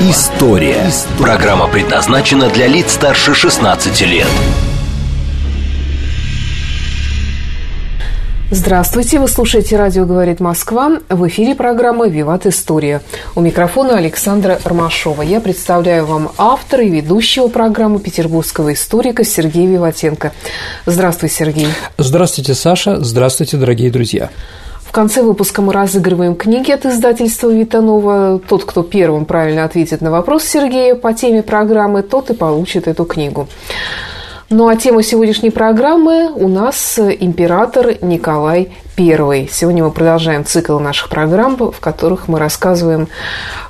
История». Программа предназначена для лиц старше 16 лет. Здравствуйте, вы слушаете «Радио говорит Москва». В эфире программа «Виват История». У микрофона Александра Ромашова. Я представляю вам автора и ведущего программы петербургского историка Сергея Виватенко. Здравствуй, Сергей. Здравствуйте, Саша. Здравствуйте, дорогие друзья. В конце выпуска мы разыгрываем книги от издательства «Витанова». Тот, кто первым правильно ответит на вопрос Сергея по теме программы, тот и получит эту книгу. Ну а тема сегодняшней программы у нас император Николай I. Сегодня мы продолжаем цикл наших программ, в которых мы рассказываем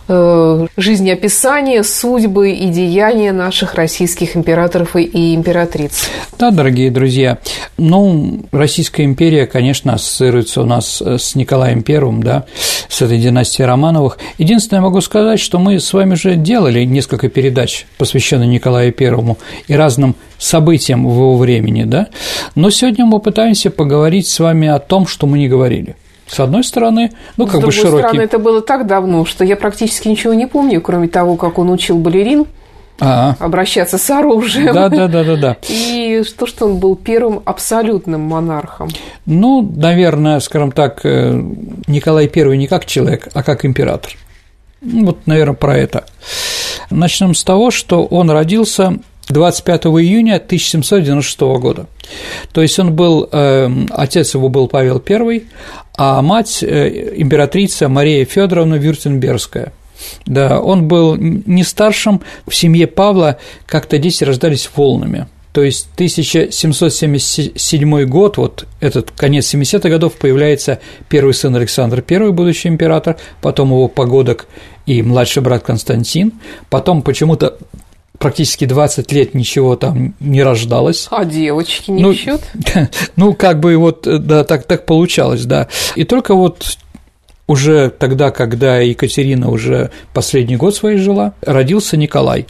э, жизнеописание, судьбы и деяния наших российских императоров и императриц. Да, дорогие друзья, ну, Российская империя, конечно, ассоциируется у нас с Николаем Первым, да, с этой династией Романовых. Единственное, могу сказать, что мы с вами же делали несколько передач, посвященных Николаю Первому и разным событиям в его времени, да, но сегодня мы пытаемся поговорить с вами о том, что мы не говорили. С одной стороны, ну, как с бы широкий... стороны, это было так давно, что я практически ничего не помню, кроме того, как он учил балерин а -а. обращаться с оружием. Да, да, да, да, да. И то, что он был первым абсолютным монархом. Ну, наверное, скажем так, э, Николай I не как человек, а как император. Ну, вот, наверное, про это. Начнем с того, что он родился 25 июня 1796 года. То есть он был, э, отец его был Павел I, а мать э, императрица Мария Федоровна Вюртембергская. Да, он был не старшим в семье Павла, как-то дети рождались волнами. То есть 1777 год, вот этот конец 70-х годов, появляется первый сын Александр I, будущий император, потом его погодок и младший брат Константин, потом почему-то практически 20 лет ничего там не рождалось. А девочки не ну, счет? Ну, как бы вот, да, так, так получалось, да. И только вот уже тогда, когда Екатерина уже последний год своей жила, родился Николай.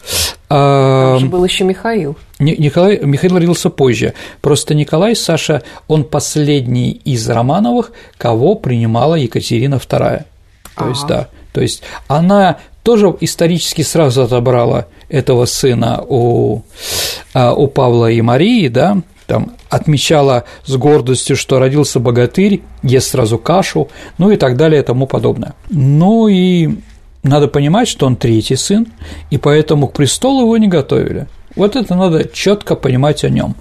Там же был еще Михаил. Николай, Михаил родился позже. Просто Николай, Саша, он последний из Романовых, кого принимала Екатерина II. То ага. есть, да. То есть она тоже исторически сразу отобрала этого сына у, а, у Павла и Марии, да, там отмечала с гордостью, что родился богатырь, ест сразу кашу, ну и так далее и тому подобное. Ну и надо понимать, что он третий сын, и поэтому к престолу его не готовили. Вот это надо четко понимать о нем.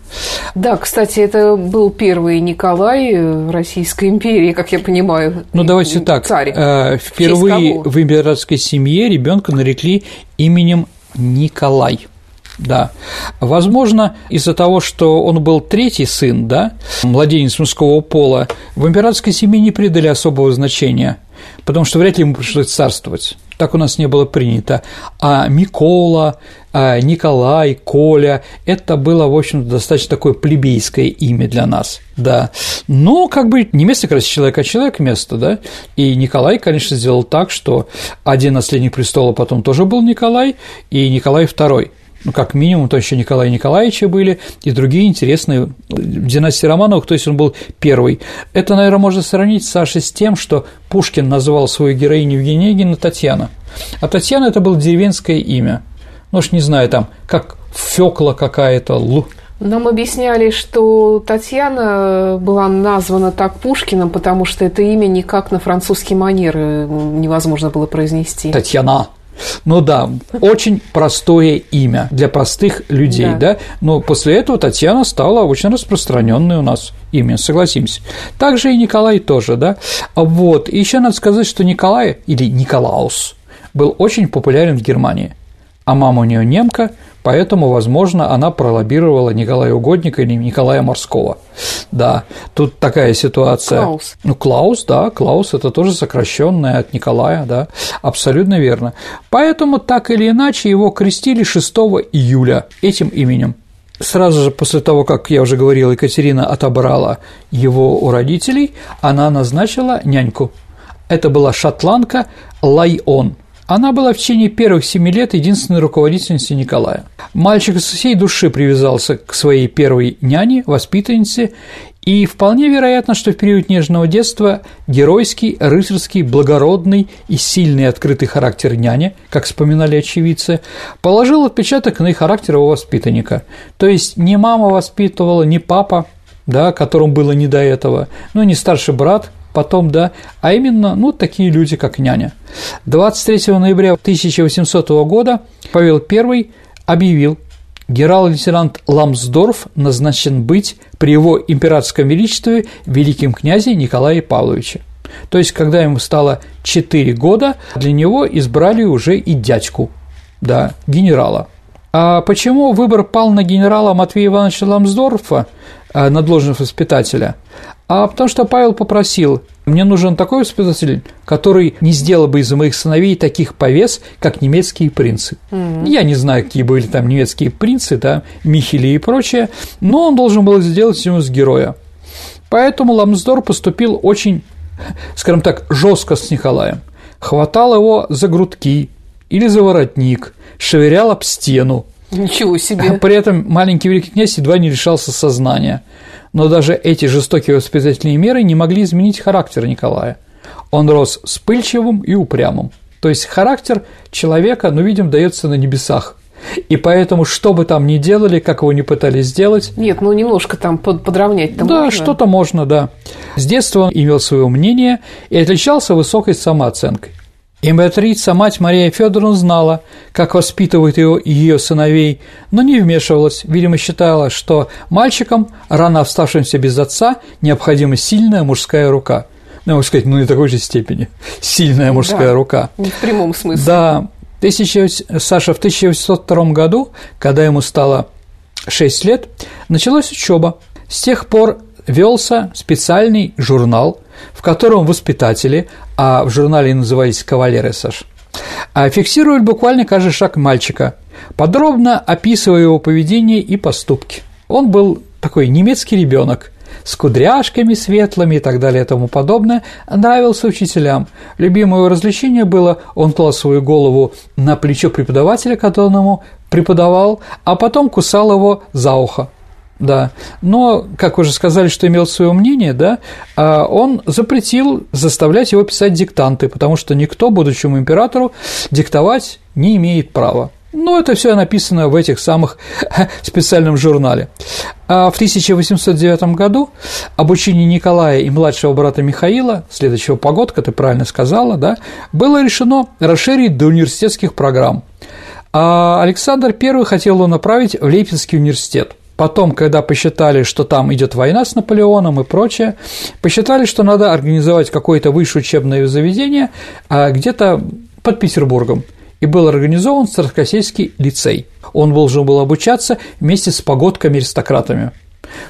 Да, кстати, это был первый Николай э, Российской империи, как я понимаю. Ну давайте так. Царь. Э, впервые в, в императорской семье ребенка нарекли именем Николай. Да. Возможно, из-за того, что он был третий сын, да, младенец мужского пола, в императорской семье не придали особого значения, потому что вряд ли ему пришлось царствовать так у нас не было принято. А Микола, а Николай, Коля – это было, в общем-то, достаточно такое плебейское имя для нас, да. Но как бы не место как раз человека, а человек место, да. И Николай, конечно, сделал так, что один наследник престола потом тоже был Николай, и Николай II – ну, как минимум, то еще Николай Николаевича были, и другие интересные династии Романовых, то есть он был первый. Это, наверное, можно сравнить, Саша, с тем, что Пушкин называл свою героиню Евгения Татьяна. А Татьяна – это было деревенское имя. Ну, уж не знаю, там, как Фёкла какая-то, нам объясняли, что Татьяна была названа так Пушкиным, потому что это имя никак на французский манер невозможно было произнести. Татьяна. Ну да, очень простое имя для простых людей, да. да? Но после этого Татьяна стала очень распространенной у нас имя, согласимся. Также и Николай тоже, да? Вот. И еще надо сказать, что Николай или Николаус был очень популярен в Германии, а мама у нее немка, поэтому, возможно, она пролоббировала Николая Угодника или Николая Морского. Да, тут такая ситуация. Клаус. Ну, Клаус, да, Клаус – это тоже сокращенное от Николая, да, абсолютно верно. Поэтому, так или иначе, его крестили 6 июля этим именем. сразу же после того, как я уже говорил, Екатерина отобрала его у родителей, она назначила няньку. Это была шотландка Лайон. Она была в течение первых семи лет единственной руководительницей Николая. Мальчик со всей души привязался к своей первой няне, воспитаннице, и вполне вероятно, что в период нежного детства геройский, рыцарский, благородный и сильный открытый характер няни, как вспоминали очевидцы, положил отпечаток на их характер его воспитанника. То есть не мама воспитывала, не папа, да, которому было не до этого, ну, не старший брат, потом, да, а именно, ну, такие люди, как няня. 23 ноября 1800 года Павел I объявил, генерал-лейтенант Ламсдорф назначен быть при его императорском величестве великим князе Николае Павловиче. То есть, когда ему стало 4 года, для него избрали уже и дядьку, да, генерала. А почему выбор пал на генерала Матвея Ивановича Ламсдорфа э, на должность воспитателя? А потому что Павел попросил, мне нужен такой воспитатель, который не сделал бы из моих сыновей таких повес, как немецкие принцы. Mm-hmm. Я не знаю, какие были там немецкие принцы, да, Михели и прочее, но он должен был сделать ему с героя. Поэтому Ламсдор поступил очень, скажем так, жестко с Николаем. Хватал его за грудки или за воротник, швырял об стену. Ничего себе. При этом маленький великий князь едва не лишался сознания – но даже эти жестокие воспитательные меры не могли изменить характер Николая. Он рос вспыльчивым и упрямым. То есть характер человека, ну, видим, дается на небесах. И поэтому, что бы там ни делали, как его ни пытались сделать... Нет, ну немножко там подравнять там Да, можно. что-то можно, да. С детства он имел свое мнение и отличался высокой самооценкой. Императрица мать Мария Федоровна знала, как воспитывают ее, ее сыновей, но не вмешивалась, видимо, считала, что мальчикам, рано вставшимся без отца, необходима сильная мужская рука. Ну, можно сказать, ну, не такой же степени. Сильная мужская да, рука. Не в прямом смысле. Да. Тысяча, Саша в 1802 году, когда ему стало 6 лет, началась учеба. С тех пор велся специальный журнал, в котором воспитатели, а в журнале назывались «Кавалеры Саш», а фиксировали буквально каждый шаг мальчика, подробно описывая его поведение и поступки. Он был такой немецкий ребенок, с кудряшками светлыми и так далее и тому подобное, нравился учителям. Любимое его развлечение было, он клал свою голову на плечо преподавателя, ему преподавал, а потом кусал его за ухо да. Но, как уже сказали, что имел свое мнение, да, а он запретил заставлять его писать диктанты, потому что никто, будущему императору, диктовать не имеет права. Но это все написано в этих самых специальном журнале. А в 1809 году обучение Николая и младшего брата Михаила, следующего погодка, ты правильно сказала, да, было решено расширить до университетских программ. А Александр I хотел его направить в Лейпцигский университет – Потом, когда посчитали, что там идет война с Наполеоном и прочее, посчитали, что надо организовать какое-то высшее учебное заведение а где-то под Петербургом. И был организован Царскосельский лицей. Он должен был обучаться вместе с погодками-аристократами.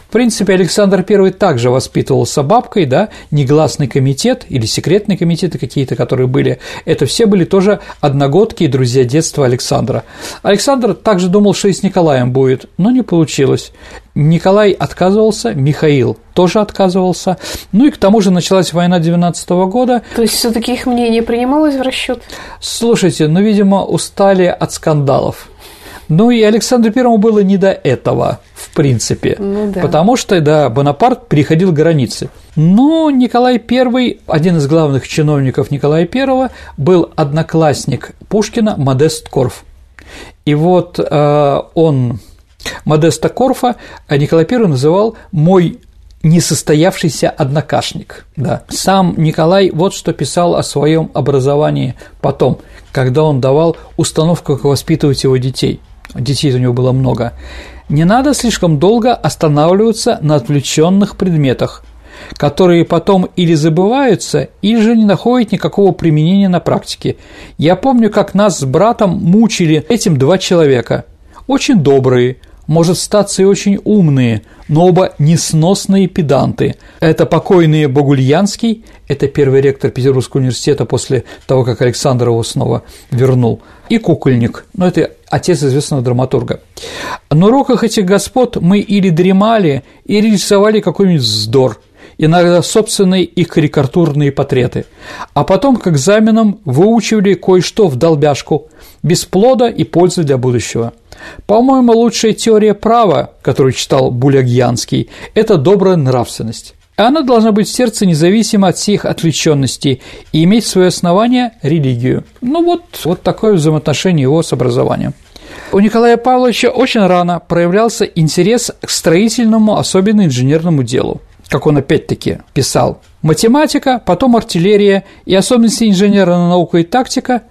В принципе, Александр I также воспитывался бабкой, да, негласный комитет или секретные комитеты какие-то, которые были, это все были тоже одногодки и друзья детства Александра. Александр также думал, что и с Николаем будет, но не получилось. Николай отказывался, Михаил тоже отказывался. Ну и к тому же началась война 19 года. То есть все таки их мнение принималось в расчет? Слушайте, ну, видимо, устали от скандалов. Ну и Александру Первому было не до этого, в принципе, ну, да. потому что, да, Бонапарт переходил границы. Но Николай I, один из главных чиновников Николая I, был одноклассник Пушкина Модест Корф. И вот э, он, Модеста Корфа, Николай I называл «мой несостоявшийся однокашник. Да. Сам Николай вот что писал о своем образовании потом, когда он давал установку, как воспитывать его детей детей у него было много, не надо слишком долго останавливаться на отвлеченных предметах, которые потом или забываются, или же не находят никакого применения на практике. Я помню, как нас с братом мучили этим два человека, очень добрые, может, статься и очень умные, но оба несносные педанты. Это покойный Богульянский, это первый ректор Петербургского университета после того, как Александр его снова вернул, и Кукольник, ну, это отец известного драматурга. На уроках этих господ мы или дремали, или рисовали какой-нибудь вздор, иногда собственные их карикатурные портреты, а потом к экзаменам выучивали кое-что в долбяшку, без плода и пользы для будущего. По-моему, лучшая теория права, которую читал Булягьянский, это добрая нравственность. Она должна быть в сердце независимо от всех отвлеченностей и иметь свое основание – религию. Ну вот, вот такое взаимоотношение его с образованием. У Николая Павловича очень рано проявлялся интерес к строительному, особенно инженерному делу как он опять-таки писал, математика, потом артиллерия и особенности инженерной наука и тактика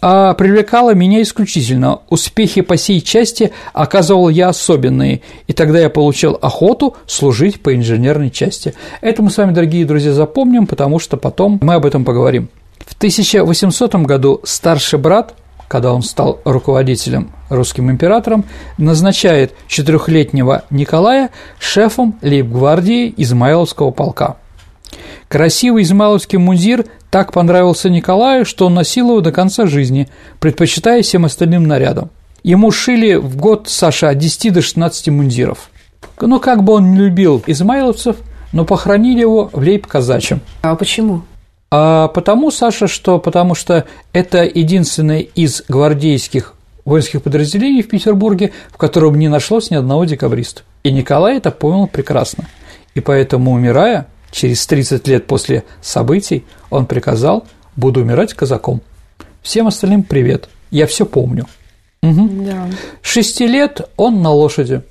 а привлекала меня исключительно. Успехи по сей части оказывал я особенные, и тогда я получил охоту служить по инженерной части. Это мы с вами, дорогие друзья, запомним, потому что потом мы об этом поговорим. В 1800 году старший брат когда он стал руководителем русским императором, назначает четырехлетнего Николая шефом лейб-гвардии Измайловского полка. Красивый измайловский мундир так понравился Николаю, что он носил его до конца жизни, предпочитая всем остальным нарядам. Ему шили в год, Саша, от 10 до 16 мундиров. Ну, как бы он не любил измайловцев, но похоронили его в лейб-казачьем. А почему? А потому, Саша, что потому что это единственное из гвардейских воинских подразделений в Петербурге, в котором не нашлось ни одного декабриста. И Николай это понял прекрасно. И поэтому, умирая, через 30 лет после событий, он приказал «буду умирать казаком». Всем остальным привет, я все помню. Угу. Да. Шести лет он на лошади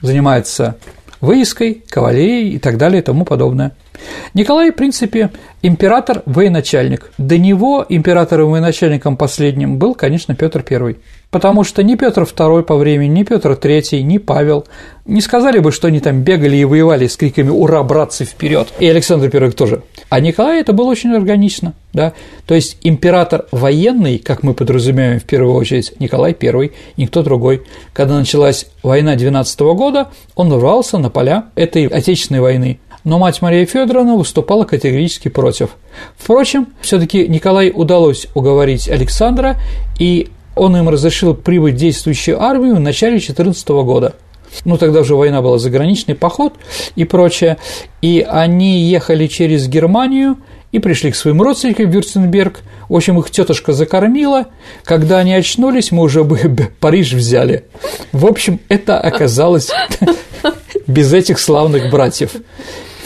занимается выездкой, кавалерией и так далее и тому подобное. Николай, в принципе, император-военачальник. До него императором военачальником последним был, конечно, Петр I потому что ни Петр II по времени, ни Петр III, ни Павел не сказали бы, что они там бегали и воевали с криками «Ура, братцы, вперед! И Александр I тоже. А Николай это было очень органично, да, то есть император военный, как мы подразумеваем в первую очередь, Николай I, никто другой. Когда началась война 12 года, он рвался на поля этой Отечественной войны, но мать Мария Федоровна выступала категорически против. Впрочем, все таки Николай удалось уговорить Александра, и он им разрешил прибыть в действующую армию в начале 2014 года. Ну, тогда уже война была, заграничный поход и прочее. И они ехали через Германию и пришли к своим родственникам в Вюрценберг. В общем, их тетушка закормила. Когда они очнулись, мы уже бы Париж взяли. В общем, это оказалось без этих славных братьев.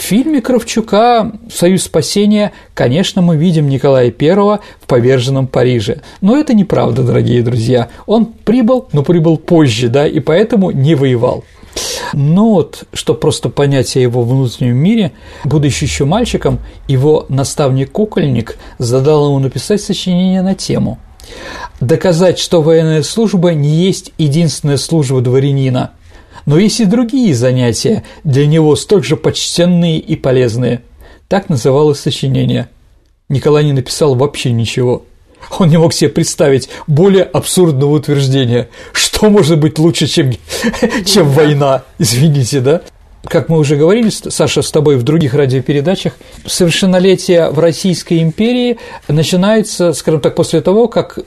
В фильме Кравчука «Союз спасения», конечно, мы видим Николая I в поверженном Париже. Но это неправда, дорогие друзья. Он прибыл, но прибыл позже, да, и поэтому не воевал. Но вот, чтобы просто понять о его внутреннем мире, будучи еще мальчиком, его наставник-кукольник задал ему написать сочинение на тему «Доказать, что военная служба не есть единственная служба дворянина, но есть и другие занятия, для него столь же почтенные и полезные. Так называлось сочинение. Николай не написал вообще ничего. Он не мог себе представить более абсурдного утверждения. Что может быть лучше, чем, чем война? Извините, да? Как мы уже говорили, Саша, с тобой в других радиопередачах, совершеннолетие в Российской империи начинается, скажем так, после того, как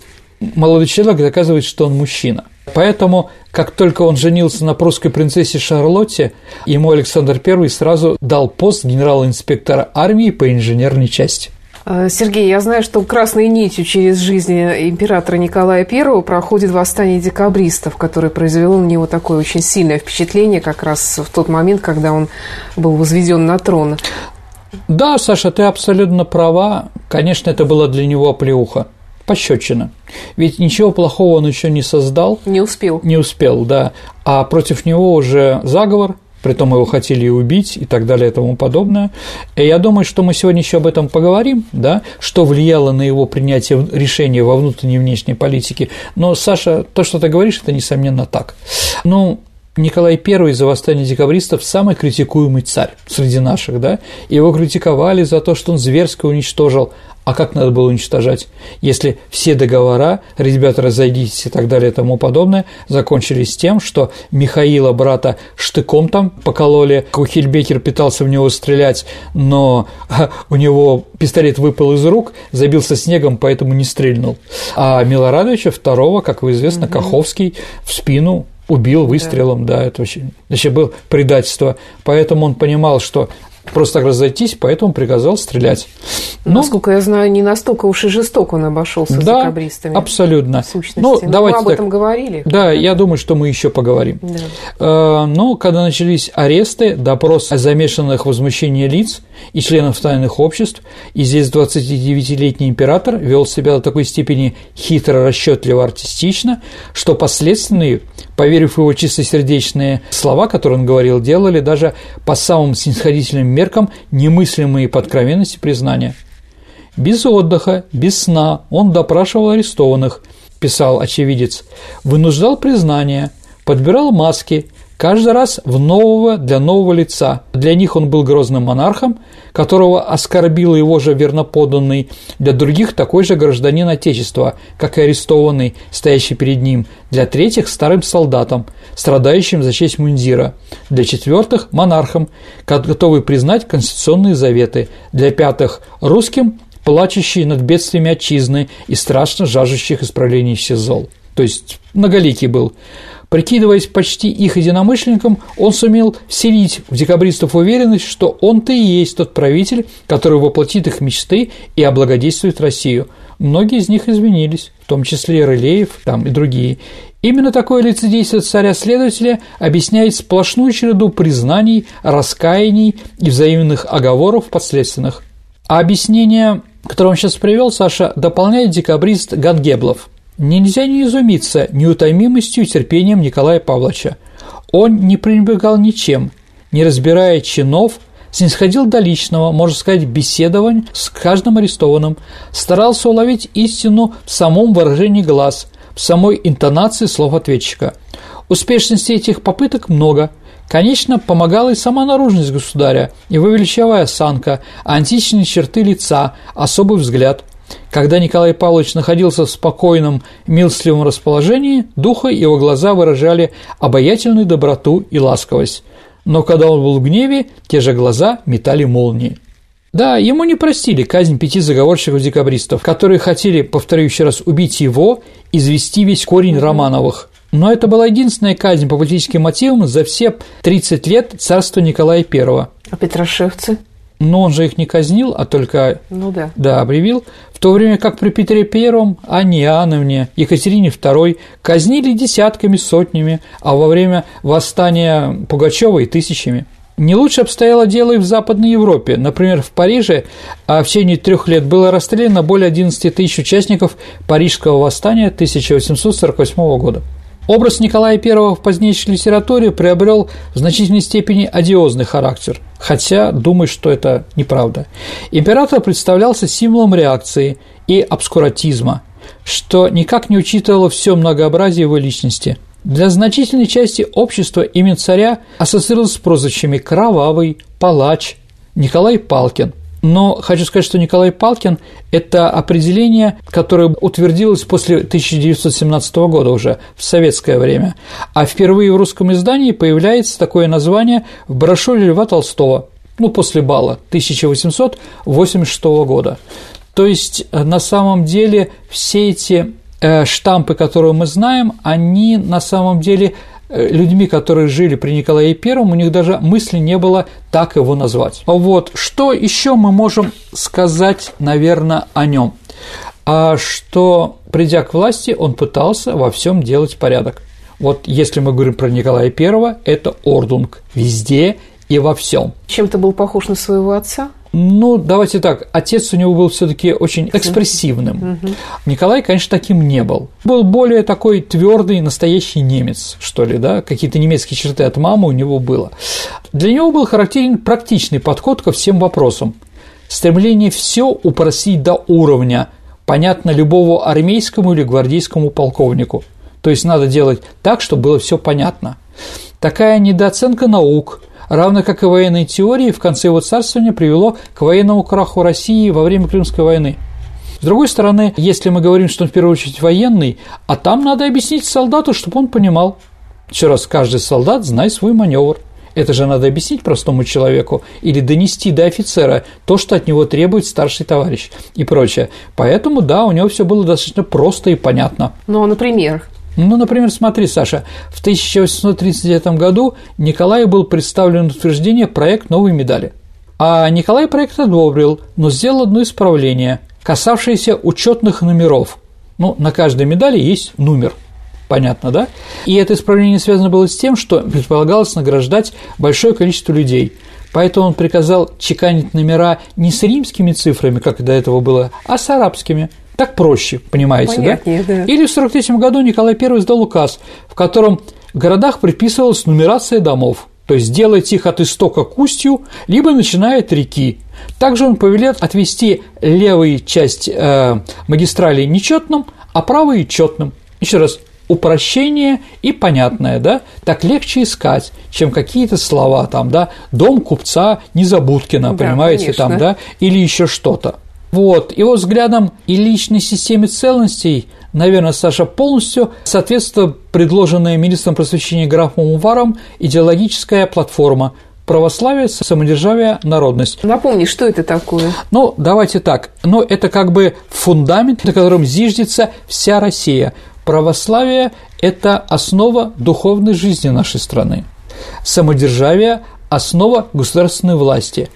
молодой человек доказывает, что он мужчина. Поэтому, как только он женился на прусской принцессе Шарлотте, ему Александр I сразу дал пост генерала-инспектора армии по инженерной части. А, Сергей, я знаю, что красной нитью через жизнь императора Николая I проходит восстание декабристов, которое произвело на него такое очень сильное впечатление как раз в тот момент, когда он был возведен на трон. Да, Саша, ты абсолютно права. Конечно, это было для него оплеуха пощечина. Ведь ничего плохого он еще не создал. Не успел. Не успел, да. А против него уже заговор, притом его хотели убить и так далее и тому подобное. И я думаю, что мы сегодня еще об этом поговорим, да, что влияло на его принятие решения во внутренней и внешней политике. Но, Саша, то, что ты говоришь, это несомненно так. Ну, Николай I за восстание декабристов самый критикуемый царь среди наших, да, его критиковали за то, что он зверско уничтожил а как надо было уничтожать, если все договора, ребята, разойдитесь и так далее и тому подобное, закончились тем, что Михаила, брата, штыком там покололи, Кухельбекер пытался в него стрелять, но у него пистолет выпал из рук, забился снегом, поэтому не стрельнул. А Милорадовича второго, как вы известно, угу. Каховский в спину убил выстрелом, да, да это очень, значит, было предательство, поэтому он понимал, что просто так разойтись, поэтому приказал стрелять. Ну, Насколько я знаю, не настолько уж и жестоко он обошелся да, с декабристами. абсолютно. В сущности. Ну, ну давайте мы об так, этом говорили. Да, я думаю, что мы еще поговорим. Да. Э, но когда начались аресты, допрос замешанных в возмущении лиц и членов тайных обществ, и здесь 29-летний император вел себя до такой степени хитро, расчетливо, артистично, что последственные, поверив в его чистосердечные слова, которые он говорил, делали даже по самым снисходительным меркам немыслимые по откровенности признания. Без отдыха, без сна он допрашивал арестованных, писал очевидец, вынуждал признания, подбирал маски, каждый раз в нового для нового лица. Для них он был грозным монархом, которого оскорбил его же верноподданный, для других такой же гражданин Отечества, как и арестованный, стоящий перед ним, для третьих – старым солдатом, страдающим за честь мундира, для четвертых – монархом, готовый признать конституционные заветы, для пятых – русским, плачущий над бедствиями отчизны и страшно жаждущих исправления зол. То есть многоликий был. Прикидываясь почти их единомышленником, он сумел вселить в декабристов уверенность, что он-то и есть тот правитель, который воплотит их мечты и облагодействует Россию. Многие из них изменились, в том числе Рылеев там, и другие. Именно такое лицедействие царя-следователя объясняет сплошную череду признаний, раскаяний и взаимных оговоров подследственных. А объяснение, которое он сейчас привел, Саша, дополняет декабрист Гангеблов – Нельзя не изумиться неутомимостью и терпением Николая Павловича. Он не пренебрегал ничем, не разбирая чинов, снисходил до личного, можно сказать, беседования с каждым арестованным, старался уловить истину в самом выражении глаз, в самой интонации слов ответчика. Успешности этих попыток много. Конечно, помогала и сама наружность государя, его величавая осанка, античные черты лица, особый взгляд – когда Николай Павлович находился в спокойном, милостливом расположении, духа его глаза выражали обаятельную доброту и ласковость. Но когда он был в гневе, те же глаза метали молнии. Да, ему не простили казнь пяти заговорщиков-декабристов, которые хотели, повторю еще раз, убить его, извести весь корень Романовых. Но это была единственная казнь по политическим мотивам за все 30 лет царства Николая I. А Петрошевцы? Но он же их не казнил, а только ну, да. Да, объявил, в то время как при Петре I, Анне Иоанновне, Екатерине II казнили десятками, сотнями, а во время восстания Пугачева и тысячами. Не лучше обстояло дело и в Западной Европе. Например, в Париже а в течение трех лет было расстреляно более 11 тысяч участников Парижского восстания 1848 года. Образ Николая I в позднейшей литературе приобрел в значительной степени одиозный характер, хотя думаю, что это неправда. Император представлялся символом реакции и обскуратизма, что никак не учитывало все многообразие его личности. Для значительной части общества имя царя ассоциировалось с прозвищами «Кровавый», «Палач», «Николай Палкин», но хочу сказать, что Николай Палкин – это определение, которое утвердилось после 1917 года уже, в советское время. А впервые в русском издании появляется такое название в брошюре Льва Толстого, ну, после бала 1886 года. То есть, э, на самом деле, все эти э, штампы, которые мы знаем, они на самом деле людьми, которые жили при Николае I, у них даже мысли не было так его назвать. Вот, что еще мы можем сказать, наверное, о нем? А что, придя к власти, он пытался во всем делать порядок. Вот если мы говорим про Николая I, это ордунг везде и во всем. Чем-то был похож на своего отца? Ну, давайте так, отец у него был все таки очень экспрессивным. Угу. Николай, конечно, таким не был. Был более такой твердый, настоящий немец, что ли, да, какие-то немецкие черты от мамы у него было. Для него был характерен практичный подход ко всем вопросам. Стремление все упростить до уровня, понятно любому армейскому или гвардейскому полковнику. То есть надо делать так, чтобы было все понятно. такая недооценка наук, равно как и военной теории, в конце его царствования привело к военному краху России во время Крымской войны. С другой стороны, если мы говорим, что он в первую очередь военный, а там надо объяснить солдату, чтобы он понимал. Еще раз, каждый солдат знай свой маневр. Это же надо объяснить простому человеку или донести до офицера то, что от него требует старший товарищ и прочее. Поэтому, да, у него все было достаточно просто и понятно. Ну, а например? Ну, например, смотри, Саша, в 1839 году Николаю был представлен утверждение проект новой медали. А Николай проект одобрил, но сделал одно исправление, касавшееся учетных номеров. Ну, на каждой медали есть номер – понятно, да? И это исправление связано было с тем, что предполагалось награждать большое количество людей. Поэтому он приказал чеканить номера не с римскими цифрами, как до этого было, а с арабскими. Так проще, понимаете, Понятнее, да? да? Или в 43 году Николай I издал указ, в котором в городах предписывалась нумерация домов, то есть делайте их от истока к устью, либо начиная от реки. Также он повелел отвести левую часть э, магистрали нечетным, а правую четным. Еще раз, упрощение и понятное, да, так легче искать, чем какие-то слова там, да, дом купца Незабудкина, да, понимаете, конечно. там, да, или еще что-то. Вот, его взглядом и личной системе ценностей, наверное, Саша полностью соответствует предложенная министром просвещения графом Уваром идеологическая платформа православие, самодержавие, народность. Напомни, что это такое? Ну, давайте так. Ну, это как бы фундамент, на котором зиждется вся Россия. Православие – это основа духовной жизни нашей страны. Самодержавие – основа государственной власти.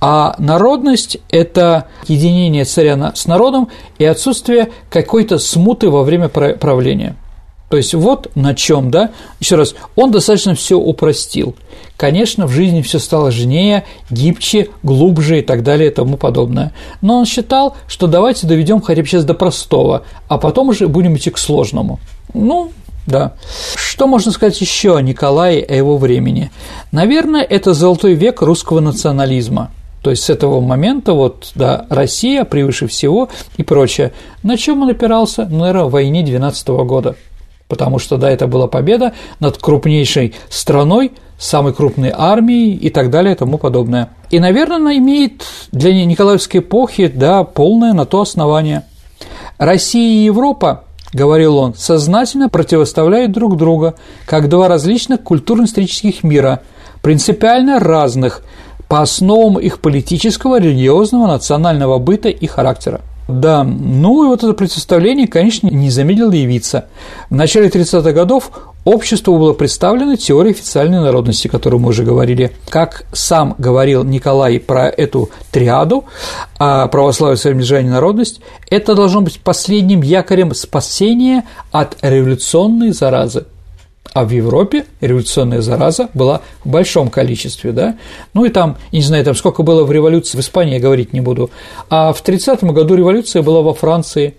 А народность – это единение царя с народом и отсутствие какой-то смуты во время правления – то есть вот на чем, да, еще раз, он достаточно все упростил. Конечно, в жизни все стало женее, гибче, глубже и так далее и тому подобное. Но он считал, что давайте доведем хотя бы сейчас до простого, а потом уже будем идти к сложному. Ну, да. Что можно сказать еще о Николае, о его времени? Наверное, это золотой век русского национализма. То есть с этого момента вот, да, Россия превыше всего и прочее. На чем он опирался? Ну, наверное, в войне 12 года – потому что, да, это была победа над крупнейшей страной, самой крупной армией и так далее и тому подобное. И, наверное, она имеет для Николаевской эпохи, да, полное на то основание. Россия и Европа говорил он, сознательно противоставляют друг друга, как два различных культурно-исторических мира, принципиально разных по основам их политического, религиозного, национального быта и характера. Да, ну и вот это представление, конечно, не замедлило явиться. В начале 30-х годов обществу была представлена теория официальной народности, о которой мы уже говорили. Как сам говорил Николай про эту триаду, а православие, самодержание, народность, это должно быть последним якорем спасения от революционной заразы – а в Европе революционная зараза была в большом количестве, да, ну и там, не знаю, там сколько было в революции, в Испании я говорить не буду, а в 30-м году революция была во Франции,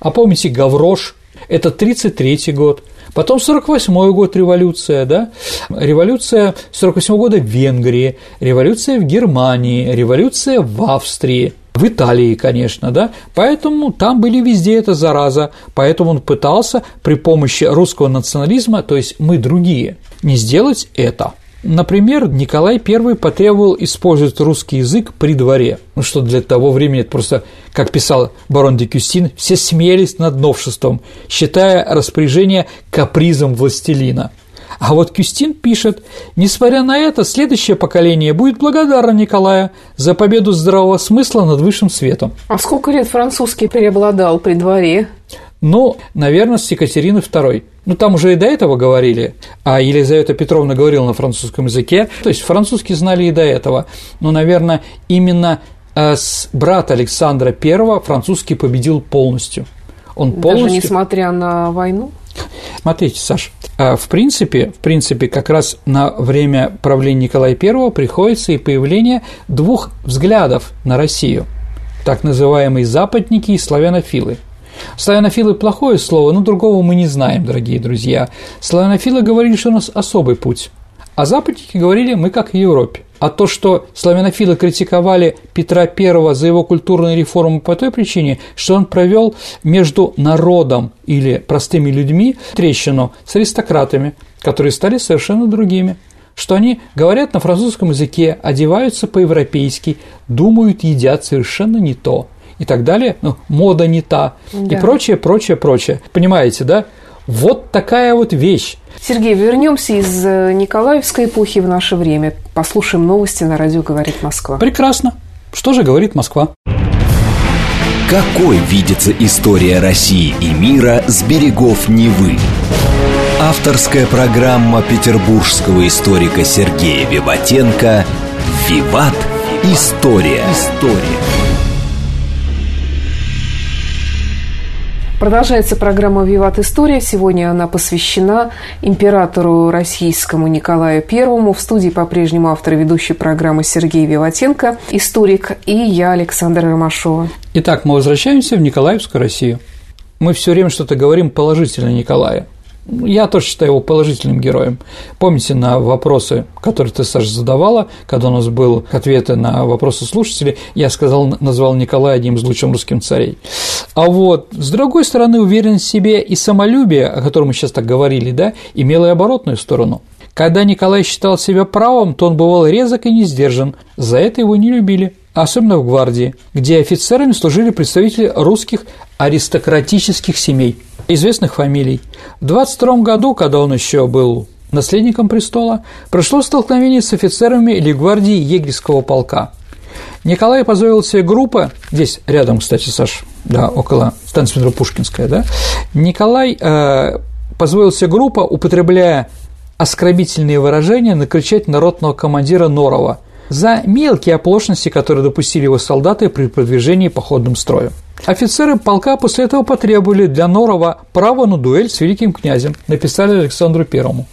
а помните Гаврош, это 33-й год, Потом 48-й год революция, да, революция 48 -го года в Венгрии, революция в Германии, революция в Австрии – в Италии, конечно, да, поэтому там были везде эта зараза, поэтому он пытался при помощи русского национализма, то есть мы другие, не сделать это. Например, Николай I потребовал использовать русский язык при дворе, ну что для того времени это просто, как писал барон де Кюстин, все смеялись над новшеством, считая распоряжение капризом властелина – а вот Кюстин пишет, несмотря на это, следующее поколение будет благодарно Николая за победу здравого смысла над высшим светом. А сколько лет французский преобладал при дворе? Ну, наверное, с Екатерины II. Ну, там уже и до этого говорили, а Елизавета Петровна говорила на французском языке, то есть французский знали и до этого. Но, наверное, именно э, с брата Александра I французский победил полностью. Он полностью... Даже несмотря на войну? Смотрите, Саш, а в принципе, в принципе, как раз на время правления Николая I приходится и появление двух взглядов на Россию, так называемые западники и славянофилы. Славянофилы – плохое слово, но другого мы не знаем, дорогие друзья. Славянофилы говорили, что у нас особый путь, а западники говорили, мы как в Европе. А то, что славянофилы критиковали Петра I за его культурные реформы по той причине, что он провел между народом или простыми людьми трещину с аристократами, которые стали совершенно другими что они говорят на французском языке, одеваются по-европейски, думают, едят совершенно не то и так далее, ну, мода не та да. и прочее, прочее, прочее. Понимаете, да? Вот такая вот вещь. Сергей, вернемся из э, Николаевской эпохи в наше время. Послушаем новости на радио «Говорит Москва». Прекрасно. Что же говорит Москва? Какой видится история России и мира с берегов Невы? Авторская программа петербургского историка Сергея Виватенко «Виват. История». История. Продолжается программа «Виват История». Сегодня она посвящена императору российскому Николаю Первому. В студии по-прежнему автор ведущей программы Сергей Виватенко, историк, и я, Александра Ромашова. Итак, мы возвращаемся в Николаевскую Россию. Мы все время что-то говорим положительно Николая. Я тоже считаю его положительным героем. Помните на вопросы, которые ты, Саша, задавала, когда у нас был ответы на вопросы слушателей, я сказал, назвал Николая одним из лучших русских царей. А вот, с другой стороны, уверенность в себе и самолюбие, о котором мы сейчас так говорили, да, имело и оборотную сторону. Когда Николай считал себя правым, то он бывал резок и не сдержан, за это его не любили особенно в гвардии, где офицерами служили представители русских аристократических семей – известных фамилий. В 22 году, когда он еще был наследником престола, прошло столкновение с офицерами Легвардии егерского полка. Николай позволил себе группа, здесь рядом, кстати, Саш, да, около станции метро Пушкинская, да, Николай э, позволил себе группа, употребляя оскорбительные выражения, накричать народного командира Норова за мелкие оплошности, которые допустили его солдаты при продвижении походным строем. Офицеры полка после этого потребовали для Норова право на дуэль с великим князем, написали Александру Первому.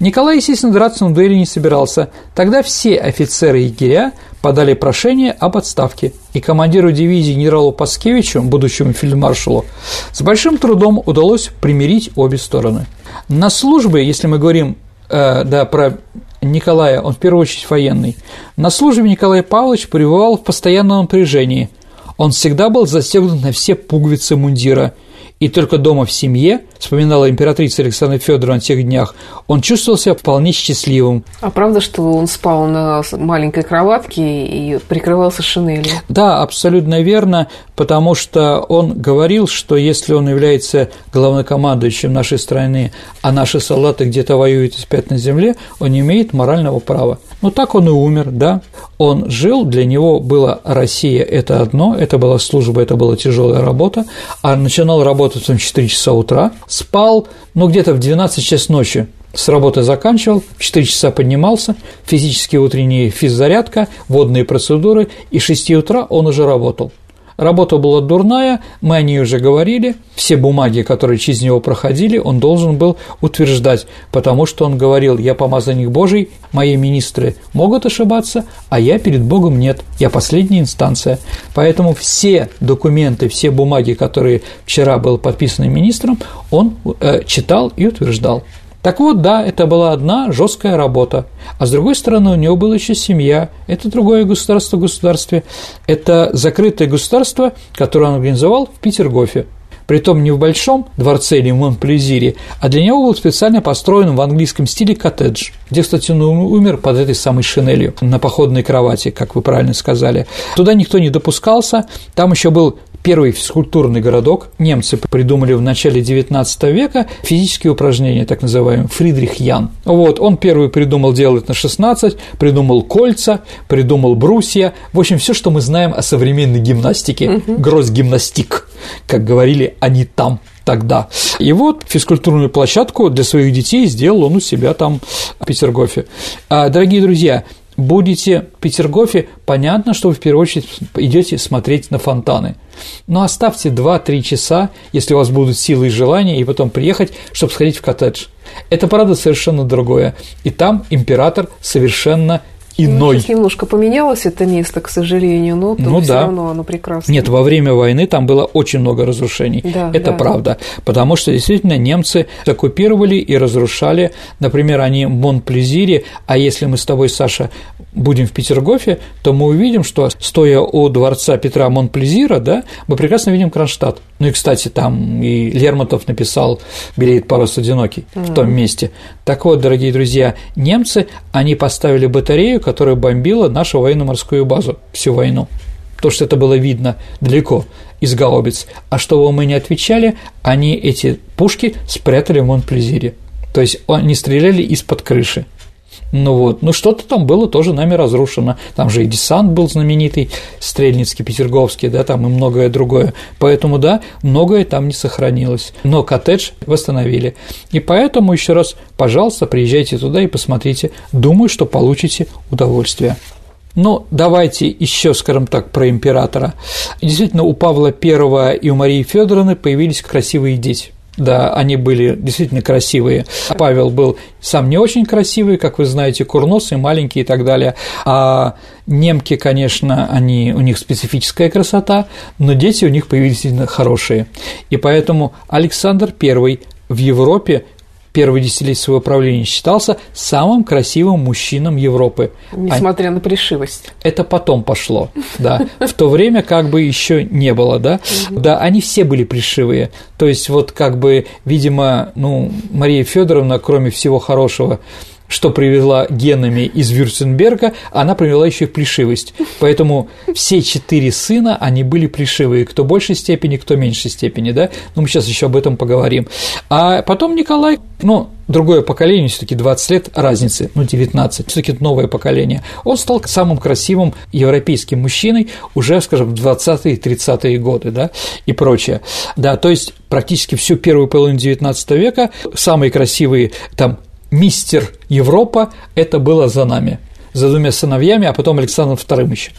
Николай, естественно, драться на дуэли не собирался. Тогда все офицеры егеря подали прошение об отставке, и командиру дивизии генералу Паскевичу, будущему фельдмаршалу, с большим трудом удалось примирить обе стороны. На службе, если мы говорим э, да, про Николая, он в первую очередь военный, на службе Николай Павлович пребывал в постоянном напряжении – он всегда был застегнут на все пуговицы мундира, и только дома в семье, вспоминала императрица Александра Федоровна о тех днях, он чувствовал себя вполне счастливым. А правда, что он спал на маленькой кроватке и прикрывался шинелью? Да, абсолютно верно, потому что он говорил, что если он является главнокомандующим нашей страны, а наши солдаты где-то воюют и спят на земле, он не имеет морального права. Ну, так он и умер, да. Он жил, для него была Россия – это одно, это была служба, это была тяжелая работа, а начинал работать он в 4 часа утра, спал, ну, где-то в 12 часов ночи, с работы заканчивал, в 4 часа поднимался, физические утренние физзарядка, водные процедуры, и с 6 утра он уже работал – Работа была дурная, мы о ней уже говорили, все бумаги, которые через него проходили, он должен был утверждать, потому что он говорил, я помазанник Божий, мои министры могут ошибаться, а я перед Богом нет, я последняя инстанция. Поэтому все документы, все бумаги, которые вчера были подписаны министром, он э, читал и утверждал. Так вот, да, это была одна жесткая работа. А с другой стороны, у него была еще семья. Это другое государство в государстве. Это закрытое государство, которое он организовал в Петергофе. Притом не в большом дворце или в Монплезире, а для него был специально построен в английском стиле коттедж, где, кстати, он умер под этой самой шинелью на походной кровати, как вы правильно сказали. Туда никто не допускался, там еще был первый физкультурный городок. Немцы придумали в начале XIX века физические упражнения, так называемые, Фридрих Ян. Вот, он первый придумал делать на 16, придумал кольца, придумал брусья, в общем, все, что мы знаем о современной гимнастике, угу. гроссгимнастик, как говорили они там тогда. И вот физкультурную площадку для своих детей сделал он у себя там в Петергофе. А, дорогие друзья, будете в Петергофе, понятно, что вы в первую очередь идете смотреть на фонтаны. Но оставьте 2-3 часа, если у вас будут силы и желания, и потом приехать, чтобы сходить в коттедж. Это, правда, совершенно другое. И там император совершенно иной. Ну, немножко поменялось это место, к сожалению, но ну, все да. равно оно прекрасно. Нет, во время войны там было очень много разрушений. Да, это да. правда. Потому что действительно немцы оккупировали и разрушали. Например, они в Монплезире, а если мы с тобой, Саша, будем в Петергофе, то мы увидим, что стоя у дворца Петра Монплезира, да, мы прекрасно видим Кронштадт. Ну и, кстати, там и Лермонтов написал «Белеет парус одинокий» mm-hmm. в том месте. Так вот, дорогие друзья, немцы, они поставили батарею, которая бомбила нашу военно-морскую базу всю войну. То, что это было видно далеко из гаубиц. А чтобы мы не отвечали, они эти пушки спрятали в Монплезире. То есть они стреляли из-под крыши. Ну вот, ну что-то там было тоже нами разрушено. Там же и десант был знаменитый, Стрельницкий, Петерговский, да, там и многое другое. Поэтому, да, многое там не сохранилось. Но коттедж восстановили. И поэтому еще раз, пожалуйста, приезжайте туда и посмотрите. Думаю, что получите удовольствие. Ну, давайте еще, скажем так, про императора. Действительно, у Павла I и у Марии Федоровны появились красивые дети. Да, они были действительно красивые. Павел был сам не очень красивый, как вы знаете, курносый, маленький и так далее. А немки, конечно, они, у них специфическая красота, но дети у них появились действительно хорошие. И поэтому Александр I в Европе первые десятилетия своего правления считался самым красивым мужчином Европы. Несмотря а... на пришивость. Это потом пошло, да. В то время как бы еще не было, да. Да, они все были пришивые. То есть вот как бы, видимо, ну, Мария Федоровна, кроме всего хорошего, что привела генами из Вюрценберга, она привела еще и плешивость. Поэтому все четыре сына, они были плешивые, кто большей степени, кто меньшей степени, да? Ну, мы сейчас еще об этом поговорим. А потом Николай, ну, другое поколение, все таки 20 лет разницы, ну, 19, все таки новое поколение, он стал самым красивым европейским мужчиной уже, скажем, в 20-е, 30-е годы, да, и прочее. Да, то есть практически всю первую половину 19 века самые красивые там мистер Европа, это было за нами за двумя сыновьями, а потом Александром II еще.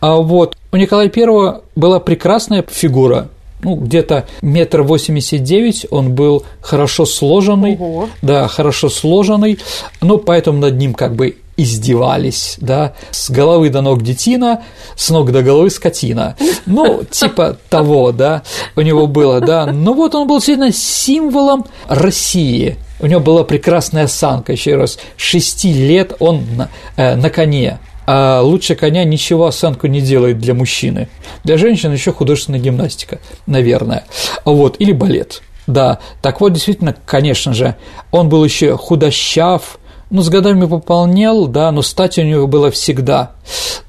А вот у Николая I была прекрасная фигура, ну, где-то метр восемьдесят девять, он был хорошо сложенный, Ого. да, хорошо сложенный, ну, поэтому над ним как бы издевались, да, с головы до ног детина, с ног до головы скотина, ну, типа того, да, у него было, да, ну вот он был действительно символом России, у него была прекрасная осанка, еще раз, шести лет он на, э, на коне, а лучше коня ничего осанку не делает для мужчины. Для женщин еще художественная гимнастика, наверное. Вот, или балет. Да, так вот, действительно, конечно же, он был еще худощав, ну, с годами пополнел, да, но стать у него было всегда.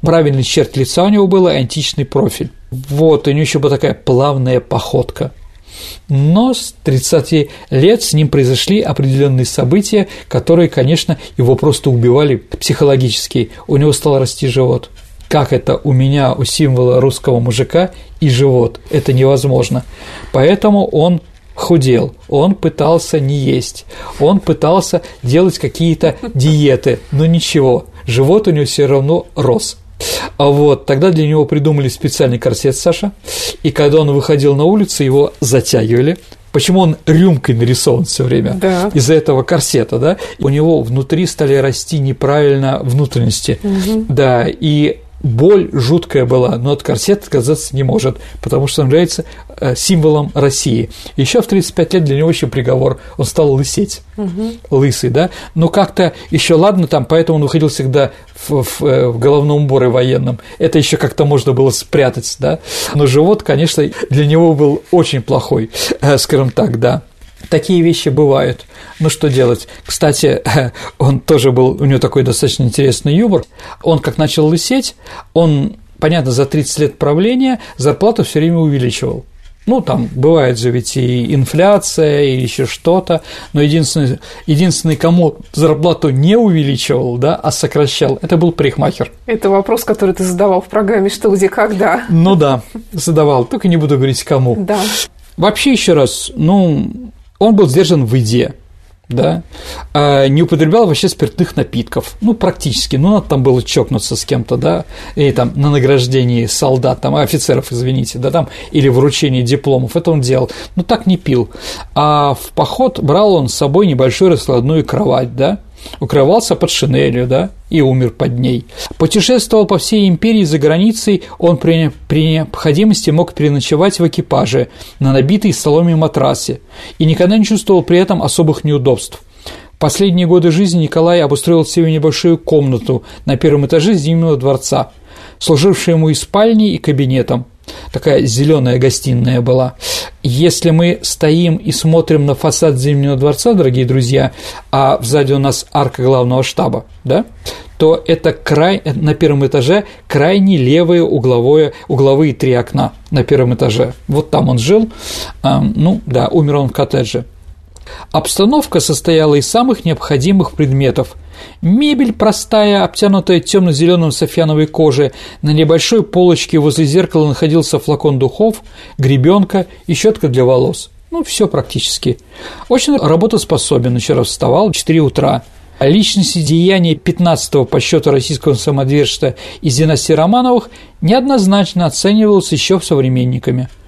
Правильный черт лица у него был, античный профиль. Вот, у него еще была такая плавная походка – но с 30 лет с ним произошли определенные события, которые, конечно, его просто убивали психологически. У него стал расти живот. Как это у меня, у символа русского мужика и живот? Это невозможно. Поэтому он худел, он пытался не есть, он пытался делать какие-то диеты, но ничего, живот у него все равно рос. А вот тогда для него придумали специальный корсет Саша, и когда он выходил на улицу, его затягивали, Почему он рюмкой нарисован все время? Да. Из-за этого корсета, да? У него внутри стали расти неправильно внутренности. Угу. Да, и боль жуткая была, но от корсета отказаться не может, потому что он является э, символом России. Еще в 35 лет для него еще приговор, он стал лысеть, угу. лысый, да, но как-то еще ладно там, поэтому он выходил всегда в, в, э, в головном уборе военном, это еще как-то можно было спрятать, да, но живот, конечно, для него был очень плохой, э, скажем так, да такие вещи бывают. Ну что делать? Кстати, он тоже был, у него такой достаточно интересный юмор. Он как начал лысеть, он, понятно, за 30 лет правления зарплату все время увеличивал. Ну, там бывает же ведь и инфляция, и еще что-то, но единственный, единственный, кому зарплату не увеличивал, да, а сокращал, это был парикмахер. Это вопрос, который ты задавал в программе «Что, где, когда». Ну да, задавал, только не буду говорить кому. Да. Вообще, еще раз, ну, он был сдержан в еде, да, а не употреблял вообще спиртных напитков, ну, практически, ну, надо там было чокнуться с кем-то, да, или там на награждении солдат, там, офицеров, извините, да, там, или вручении дипломов, это он делал, но так не пил, а в поход брал он с собой небольшую раскладную кровать, да, укрывался под шинелью, да, и умер под ней. Путешествовал по всей империи за границей, он при, при необходимости мог переночевать в экипаже на набитой соломе матрасе и никогда не чувствовал при этом особых неудобств. Последние годы жизни Николай обустроил себе небольшую комнату на первом этаже Зимнего дворца, служившую ему и спальней, и кабинетом такая зеленая гостиная была. Если мы стоим и смотрим на фасад Зимнего дворца, дорогие друзья, а сзади у нас арка главного штаба, да, то это край, на первом этаже крайне левые угловое, угловые три окна на первом этаже. Вот там он жил, ну да, умер он в коттедже. Обстановка состояла из самых необходимых предметов. Мебель простая, обтянутая темно-зеленым софьяновой кожей, на небольшой полочке возле зеркала находился флакон духов, гребенка и щетка для волос. Ну, все практически. Очень работоспособен, еще раз вставал в 4 утра. Личности деяния 15-го по счету российского самодержца из династии Романовых неоднозначно оценивалось еще современниками –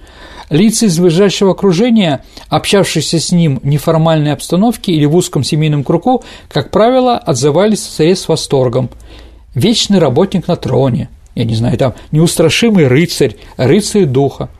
Лица из ближайшего окружения, общавшиеся с ним в неформальной обстановке или в узком семейном кругу, как правило, отзывались с восторгом. Вечный работник на троне, я не знаю, там неустрашимый рыцарь, рыцарь духа.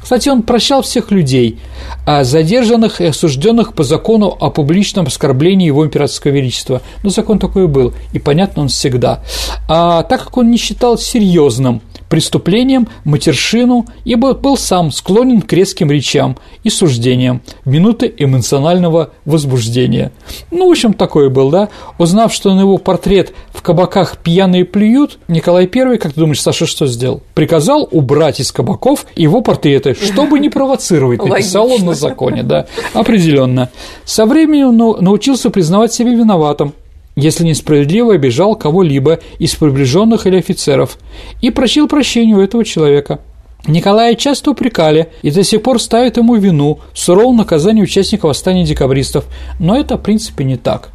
Кстати, он прощал всех людей, а задержанных и осужденных по закону о публичном оскорблении его императорского величества. Но закон такой был, и понятно он всегда. А так как он не считал серьезным преступлением матершину, ибо был сам склонен к резким речам и суждениям в минуты эмоционального возбуждения. Ну, в общем, такой был, да? Узнав, что на его портрет в кабаках пьяные плюют, Николай I, как ты думаешь, Саша, что сделал? Приказал убрать из кабаков его портреты, чтобы не провоцировать, написал он на законе, да, определенно. Со временем научился признавать себя виноватым, если несправедливо обижал кого-либо из приближенных или офицеров, и просил прощения у этого человека. Николая часто упрекали и до сих пор ставят ему вину в суровом наказании участников восстания декабристов, но это, в принципе, не так.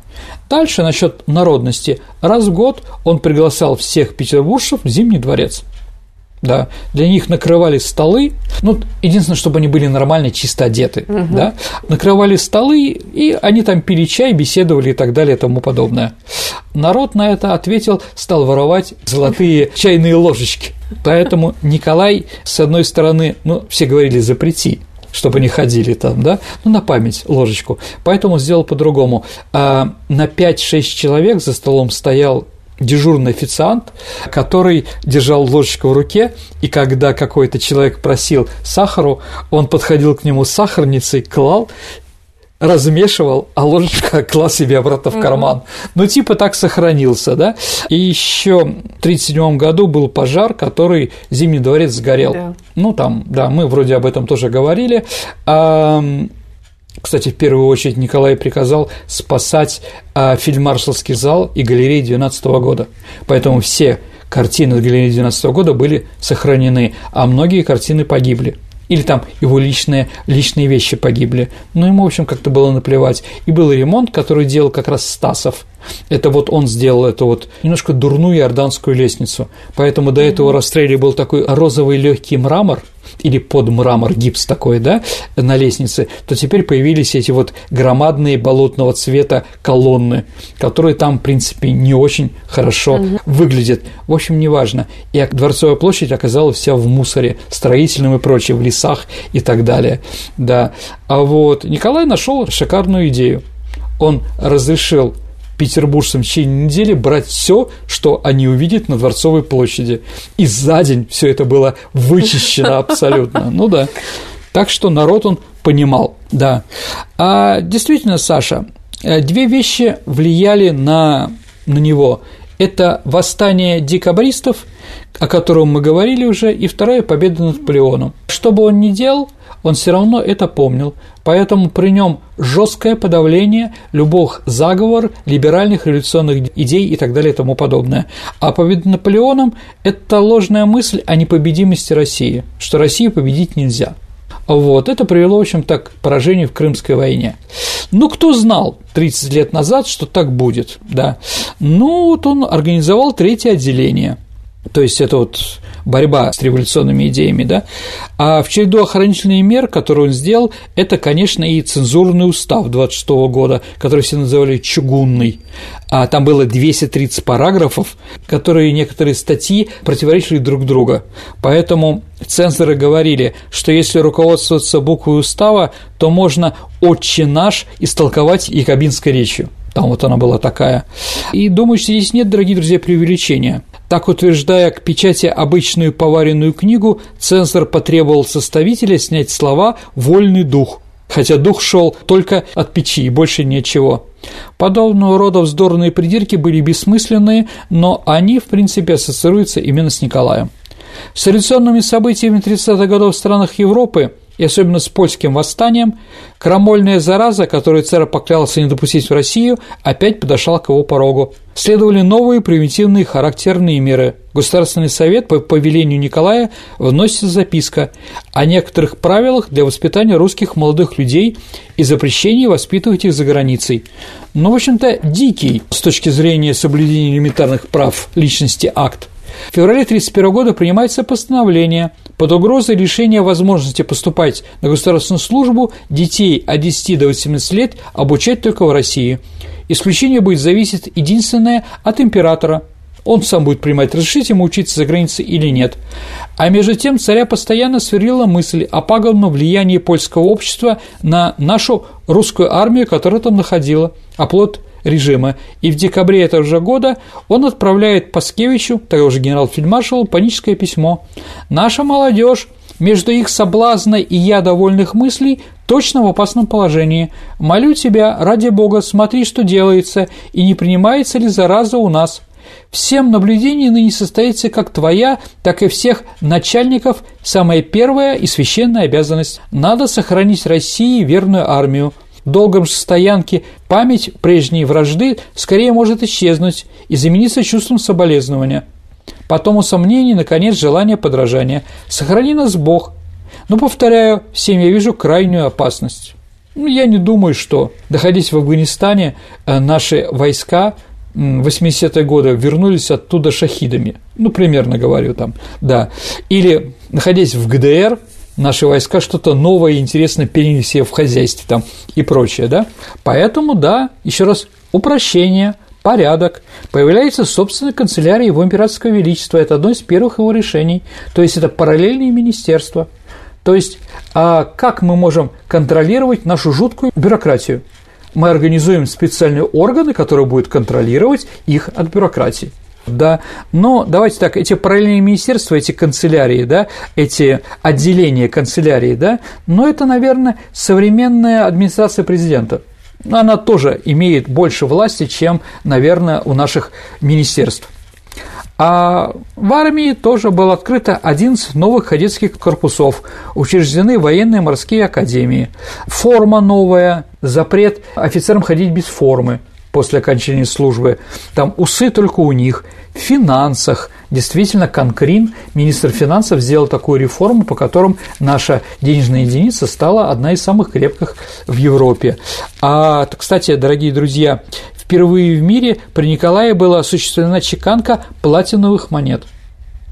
Дальше насчет народности. Раз в год он приглашал всех петербуржцев в Зимний дворец – да, для них накрывали столы, ну, единственное, чтобы они были нормально чисто одеты, угу. да, накрывали столы, и они там пили чай, беседовали и так далее и тому подобное. Народ на это ответил, стал воровать золотые чайные ложечки. Поэтому Николай, с одной стороны, ну, все говорили запрети, чтобы не ходили там, да, ну, на память ложечку. Поэтому сделал по-другому. А на 5-6 человек за столом стоял дежурный официант, который держал ложечку в руке, и когда какой-то человек просил сахару, он подходил к нему с сахарницей, клал, размешивал, а ложечка клал себе обратно в карман. Ну, типа так сохранился, да? И еще в 1937 году был пожар, который Зимний дворец сгорел. Да. Ну, там, да, мы вроде об этом тоже говорили. Кстати, в первую очередь Николай приказал спасать а, фельдмаршалский зал и галереи 12 года. Поэтому все картины галереи 12 года были сохранены, а многие картины погибли или там его личные, личные вещи погибли. Но ему, в общем, как-то было наплевать. И был ремонт, который делал как раз Стасов. Это вот он сделал эту вот немножко дурную иорданскую лестницу. Поэтому до этого расстреля был такой розовый легкий мрамор – или под мрамор гипс такой, да, на лестнице, то теперь появились эти вот громадные болотного цвета колонны, которые там, в принципе, не очень хорошо угу. выглядят. В общем, неважно. И Дворцовая площадь оказалась вся в мусоре, строительном и прочее, в лесах и так далее. Да. А вот Николай нашел шикарную идею. Он разрешил петербуржцам в течение недели брать все, что они увидят на Дворцовой площади. И за день все это было вычищено абсолютно. Ну да. Так что народ он понимал, да. А действительно, Саша, э, две вещи влияли на, на него. Это восстание декабристов, о котором мы говорили уже, и вторая победа над Наполеоном. Что бы он ни делал, он все равно это помнил, поэтому при нем жесткое подавление любых заговор, либеральных революционных идей и так далее и тому подобное. А победа Наполеоном – это ложная мысль о непобедимости России, что Россию победить нельзя. Вот, это привело, в общем-то, к поражению в Крымской войне. Ну, кто знал 30 лет назад, что так будет, да? Ну, вот он организовал третье отделение – то есть это вот борьба с революционными идеями, да, а в череду охранительных мер, которые он сделал, это, конечно, и цензурный устав 26 года, который все называли «чугунный», а там было 230 параграфов, которые некоторые статьи противоречили друг другу, поэтому цензоры говорили, что если руководствоваться буквой устава, то можно «отче наш» истолковать якобинской речью. Там вот она была такая. И думаю, что здесь нет, дорогие друзья, преувеличения. Так утверждая к печати обычную поваренную книгу, цензор потребовал составителя снять слова «вольный дух», хотя дух шел только от печи и больше ничего. Подобного рода вздорные придирки были бессмысленные, но они, в принципе, ассоциируются именно с Николаем. С революционными событиями 30-х годов в странах Европы и особенно с польским восстанием, крамольная зараза, которую царь поклялся не допустить в Россию, опять подошла к его порогу. Следовали новые примитивные характерные меры. Государственный совет по повелению Николая вносит записка о некоторых правилах для воспитания русских молодых людей и запрещении воспитывать их за границей. Ну, в общем-то, дикий с точки зрения соблюдения элементарных прав личности акт – в феврале 1931 года принимается постановление под угрозой лишения возможности поступать на государственную службу детей от 10 до 18 лет обучать только в России. Исключение будет зависеть единственное от императора. Он сам будет принимать, разрешить ему учиться за границей или нет. А между тем царя постоянно сверлила мысль о пагубном влиянии польского общества на нашу русскую армию, которая там находила, оплот режима, и в декабре этого же года он отправляет Паскевичу, того же генерал-фельдмаршалу, паническое письмо. «Наша молодежь между их соблазна и я довольных мыслей точно в опасном положении. Молю тебя, ради Бога, смотри, что делается, и не принимается ли зараза у нас. Всем наблюдений ныне состоится как твоя, так и всех начальников самая первая и священная обязанность. Надо сохранить России верную армию, долгом же стоянке память прежней вражды скорее может исчезнуть и замениться чувством соболезнования. Потом у сомнений, наконец, желание подражания. Сохрани нас Бог. Но, повторяю, всем я вижу крайнюю опасность. Ну, я не думаю, что, находясь в Афганистане, э, наши войска 80-е годы вернулись оттуда шахидами. Ну, примерно говорю там, да. Или, находясь в ГДР, наши войска что-то новое и интересное переняли себе в хозяйстве там и прочее, да. Поэтому, да, еще раз, упрощение, порядок, появляется собственная канцелярия его императорского величества, это одно из первых его решений, то есть это параллельные министерства, то есть а как мы можем контролировать нашу жуткую бюрократию? Мы организуем специальные органы, которые будут контролировать их от бюрократии да, но давайте так, эти параллельные министерства, эти канцелярии, да, эти отделения канцелярии, да, но это, наверное, современная администрация президента. Она тоже имеет больше власти, чем, наверное, у наших министерств. А в армии тоже было открыто 11 новых кадетских корпусов, учреждены военные морские академии, форма новая, запрет офицерам ходить без формы, после окончания службы, там усы только у них, в финансах. Действительно, Конкрин, министр финансов, сделал такую реформу, по которым наша денежная единица стала одна из самых крепких в Европе. А, кстати, дорогие друзья, впервые в мире при Николае была осуществлена чеканка платиновых монет.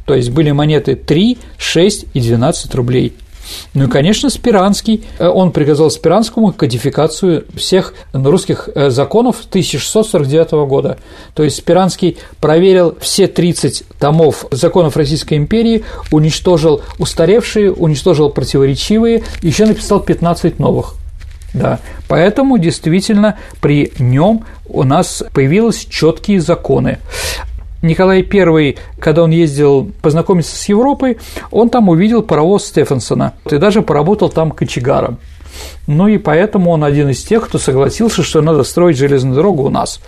То есть были монеты 3, 6 и 12 рублей – ну и, конечно, Спиранский, э, он приказал Спиранскому кодификацию всех русских э, законов 1649 года. То есть Спиранский проверил все 30 томов законов Российской империи, уничтожил устаревшие, уничтожил противоречивые, еще написал 15 новых. Да, поэтому действительно при нем у нас появились четкие законы. Николай I, когда он ездил познакомиться с Европой, он там увидел паровоз Стефансона и даже поработал там кочегаром. Ну и поэтому он один из тех, кто согласился, что надо строить железную дорогу у нас.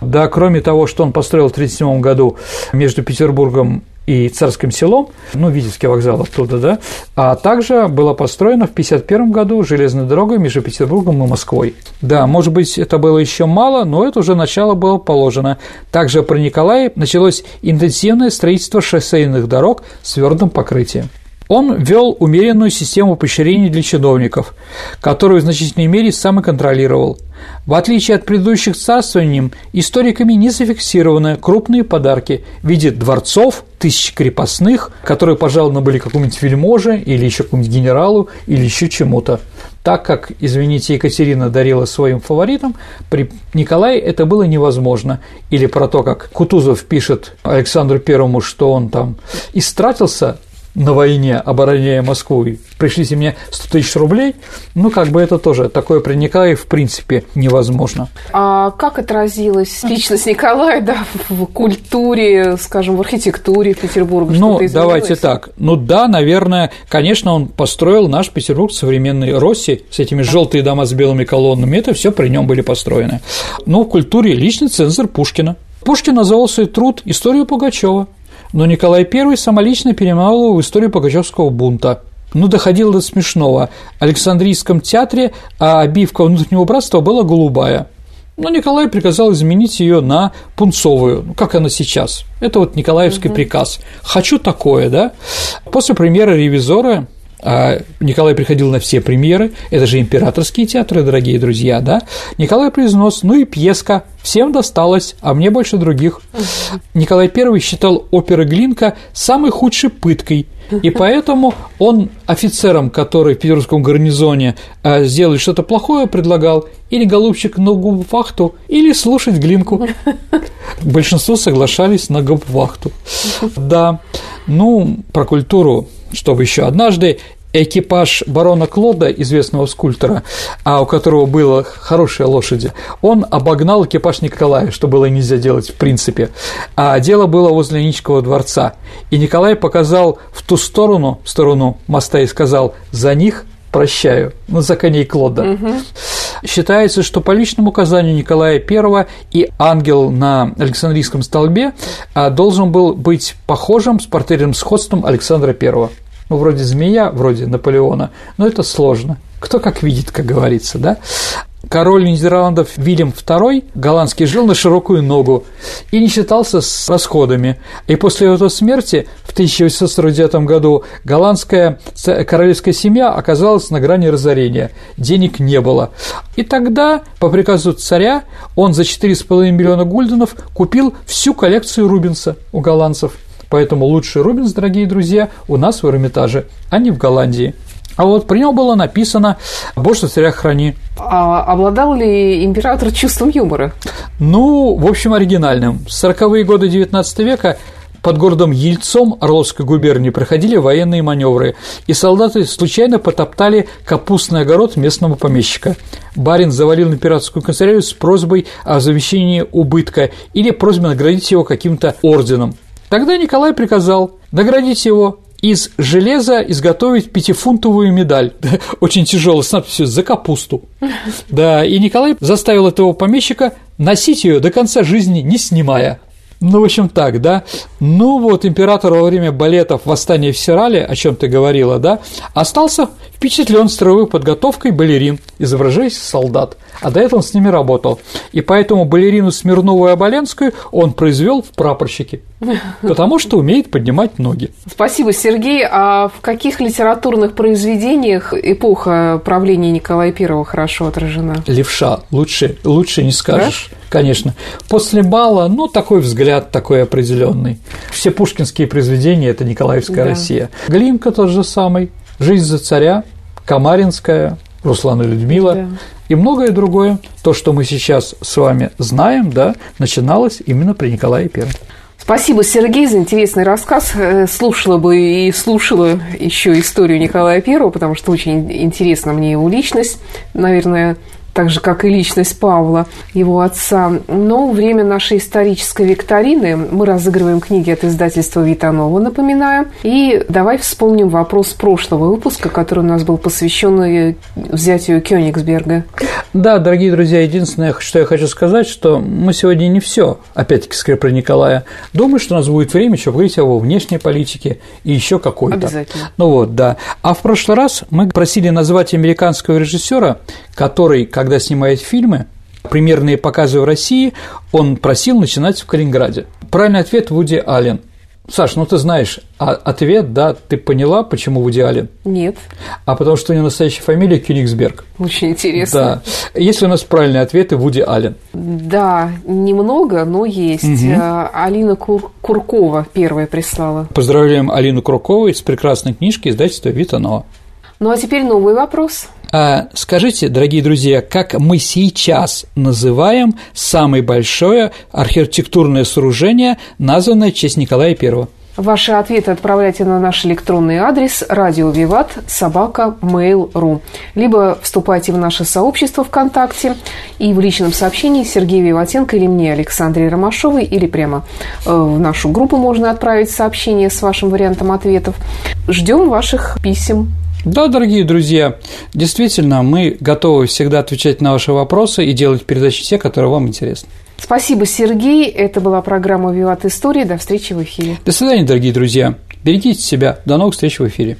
Да, кроме того, что он построил в 1937 году между Петербургом и Царским селом, ну, Витебский вокзал оттуда, да, а также была построена в 1951 году железная дорога между Петербургом и Москвой. Да, может быть, это было еще мало, но это уже начало было положено. Также при Николае началось интенсивное строительство шоссейных дорог с твердым покрытием. Он ввел умеренную систему поощрений для чиновников, которую в значительной мере сам и контролировал. В отличие от предыдущих царствований, историками не зафиксированы крупные подарки в виде дворцов, тысяч крепостных, которые пожалованы были какому-нибудь вельможе или еще какому-нибудь генералу или еще чему-то. Так как, извините, Екатерина дарила своим фаворитам, при Николае это было невозможно. Или про то, как Кутузов пишет Александру Первому, что он там истратился на войне, обороняя Москву, и пришлите мне 100 тысяч рублей, ну, как бы это тоже такое при Николае в принципе невозможно. А как отразилась личность Николая да, в культуре, скажем, в архитектуре Петербурга? Ну, давайте так. Ну да, наверное, конечно, он построил наш Петербург современный Росси с этими желтые дома с белыми колоннами, это все при нем были построены. Но в культуре личный цензор Пушкина. Пушкин назвал свой труд «Историю Пугачева», но Николай I самолично перемал его в историю Пугачевского бунта. Ну, доходило до смешного. В Александрийском театре а обивка внутреннего братства была голубая. Но Николай приказал изменить ее на пунцовую, ну, как она сейчас. Это вот Николаевский угу. приказ. Хочу такое, да? После премьеры «Ревизора» а Николай приходил на все премьеры, это же императорские театры, дорогие друзья, да? Николай произнес, ну и пьеска, всем досталось, а мне больше других. Николай I считал оперы Глинка самой худшей пыткой, и поэтому он офицерам, которые в Петербургском гарнизоне а, сделали что-то плохое, предлагал или голубчик на губвахту, или слушать Глинку. Большинство соглашались на губвахту. Да, ну, про культуру чтобы еще однажды экипаж барона Клода, известного скульптора, а у которого было хорошие лошади, он обогнал экипаж Николая, что было нельзя делать в принципе. А дело было возле Ленинского дворца. И Николай показал в ту сторону, в сторону моста и сказал «За них прощаю», ну, за коней Клода. Угу. Считается, что по личному указанию Николая I и ангел на Александрийском столбе а, должен был быть похожим с портретным сходством Александра I ну, вроде змея, вроде Наполеона, но это сложно. Кто как видит, как говорится, да? Король Нидерландов Вильям II голландский жил на широкую ногу и не считался с расходами. И после его смерти в 1849 году голландская королевская семья оказалась на грани разорения. Денег не было. И тогда, по приказу царя, он за 4,5 миллиона гульденов купил всю коллекцию Рубинса у голландцев – Поэтому лучший Рубинс, дорогие друзья, у нас в Эрмитаже, а не в Голландии. А вот при нем было написано «Боже, царя храни». А обладал ли император чувством юмора? Ну, в общем, оригинальным. В 40-е годы XIX века под городом Ельцом Орловской губернии проходили военные маневры, и солдаты случайно потоптали капустный огород местного помещика. Барин завалил императорскую канцелярию с просьбой о завещании убытка или просьбой наградить его каким-то орденом. Тогда Николай приказал наградить его из железа изготовить пятифунтовую медаль, очень тяжелая, с надписью «За капусту». Да, и Николай заставил этого помещика носить ее до конца жизни, не снимая. Ну, в общем, так, да. Ну, вот император во время балетов «Восстание в Сирале», о чем ты говорила, да, остался впечатлен строевой подготовкой балерин, изображаясь солдат, а до этого он с ними работал. И поэтому балерину Смирнову и Оболенскую он произвел в прапорщики, потому что умеет поднимать ноги. Спасибо, Сергей. А в каких литературных произведениях эпоха правления Николая I хорошо отражена? Левша, лучше, лучше не скажешь. Да? Конечно. После бала, ну, такой взгляд такой определенный. Все пушкинские произведения – это Николаевская да. Россия. Глинка тот же самый, «Жизнь за царя», Камаринская, Руслан и Людмила да. и многое другое. То, что мы сейчас с вами знаем, да, начиналось именно при Николае I. Спасибо, Сергей, за интересный рассказ. Э, слушала бы и слушала еще историю Николая I, потому что очень интересна мне его личность. Наверное, так же, как и личность Павла, его отца. Но время нашей исторической викторины мы разыгрываем книги от издательства Витанова, напоминаю. И давай вспомним вопрос прошлого выпуска, который у нас был посвящен э, взятию Кёнигсберга. Да, дорогие друзья, единственное, что я хочу сказать, что мы сегодня не все, опять-таки, скорее про Николая. Думаю, что у нас будет время еще говорить о его внешней политике и еще какой-то. Обязательно. Ну вот, да. А в прошлый раз мы просили назвать американского режиссера, который, когда снимает фильмы, примерные показы в России, он просил начинать в Калининграде. Правильный ответ – Вуди Аллен. Саш, ну ты знаешь а ответ, да, ты поняла, почему Вуди Аллен? Нет. А потому что у него настоящая фамилия Кёнигсберг. Очень интересно. Да. Есть ли у нас правильные ответы Вуди Аллен? Да, немного, но есть. Угу. Алина Кур- Куркова первая прислала. Поздравляем Алину Куркову с прекрасной книжки издательства Витанова. Ну а теперь новый вопрос. А скажите, дорогие друзья, как мы сейчас называем самое большое архитектурное сооружение, названное в честь Николая I? Ваши ответы отправляйте на наш электронный адрес радио Виват собака mail.ru либо вступайте в наше сообщество ВКонтакте и в личном сообщении Сергея Виватенко или мне, Александре Ромашовой, или прямо э, в нашу группу можно отправить сообщение с вашим вариантом ответов. Ждем ваших писем. Да, дорогие друзья, действительно, мы готовы всегда отвечать на ваши вопросы и делать передачи те, которые вам интересны. Спасибо, Сергей. Это была программа «Виват Истории». До встречи в эфире. До свидания, дорогие друзья. Берегите себя. До новых встреч в эфире.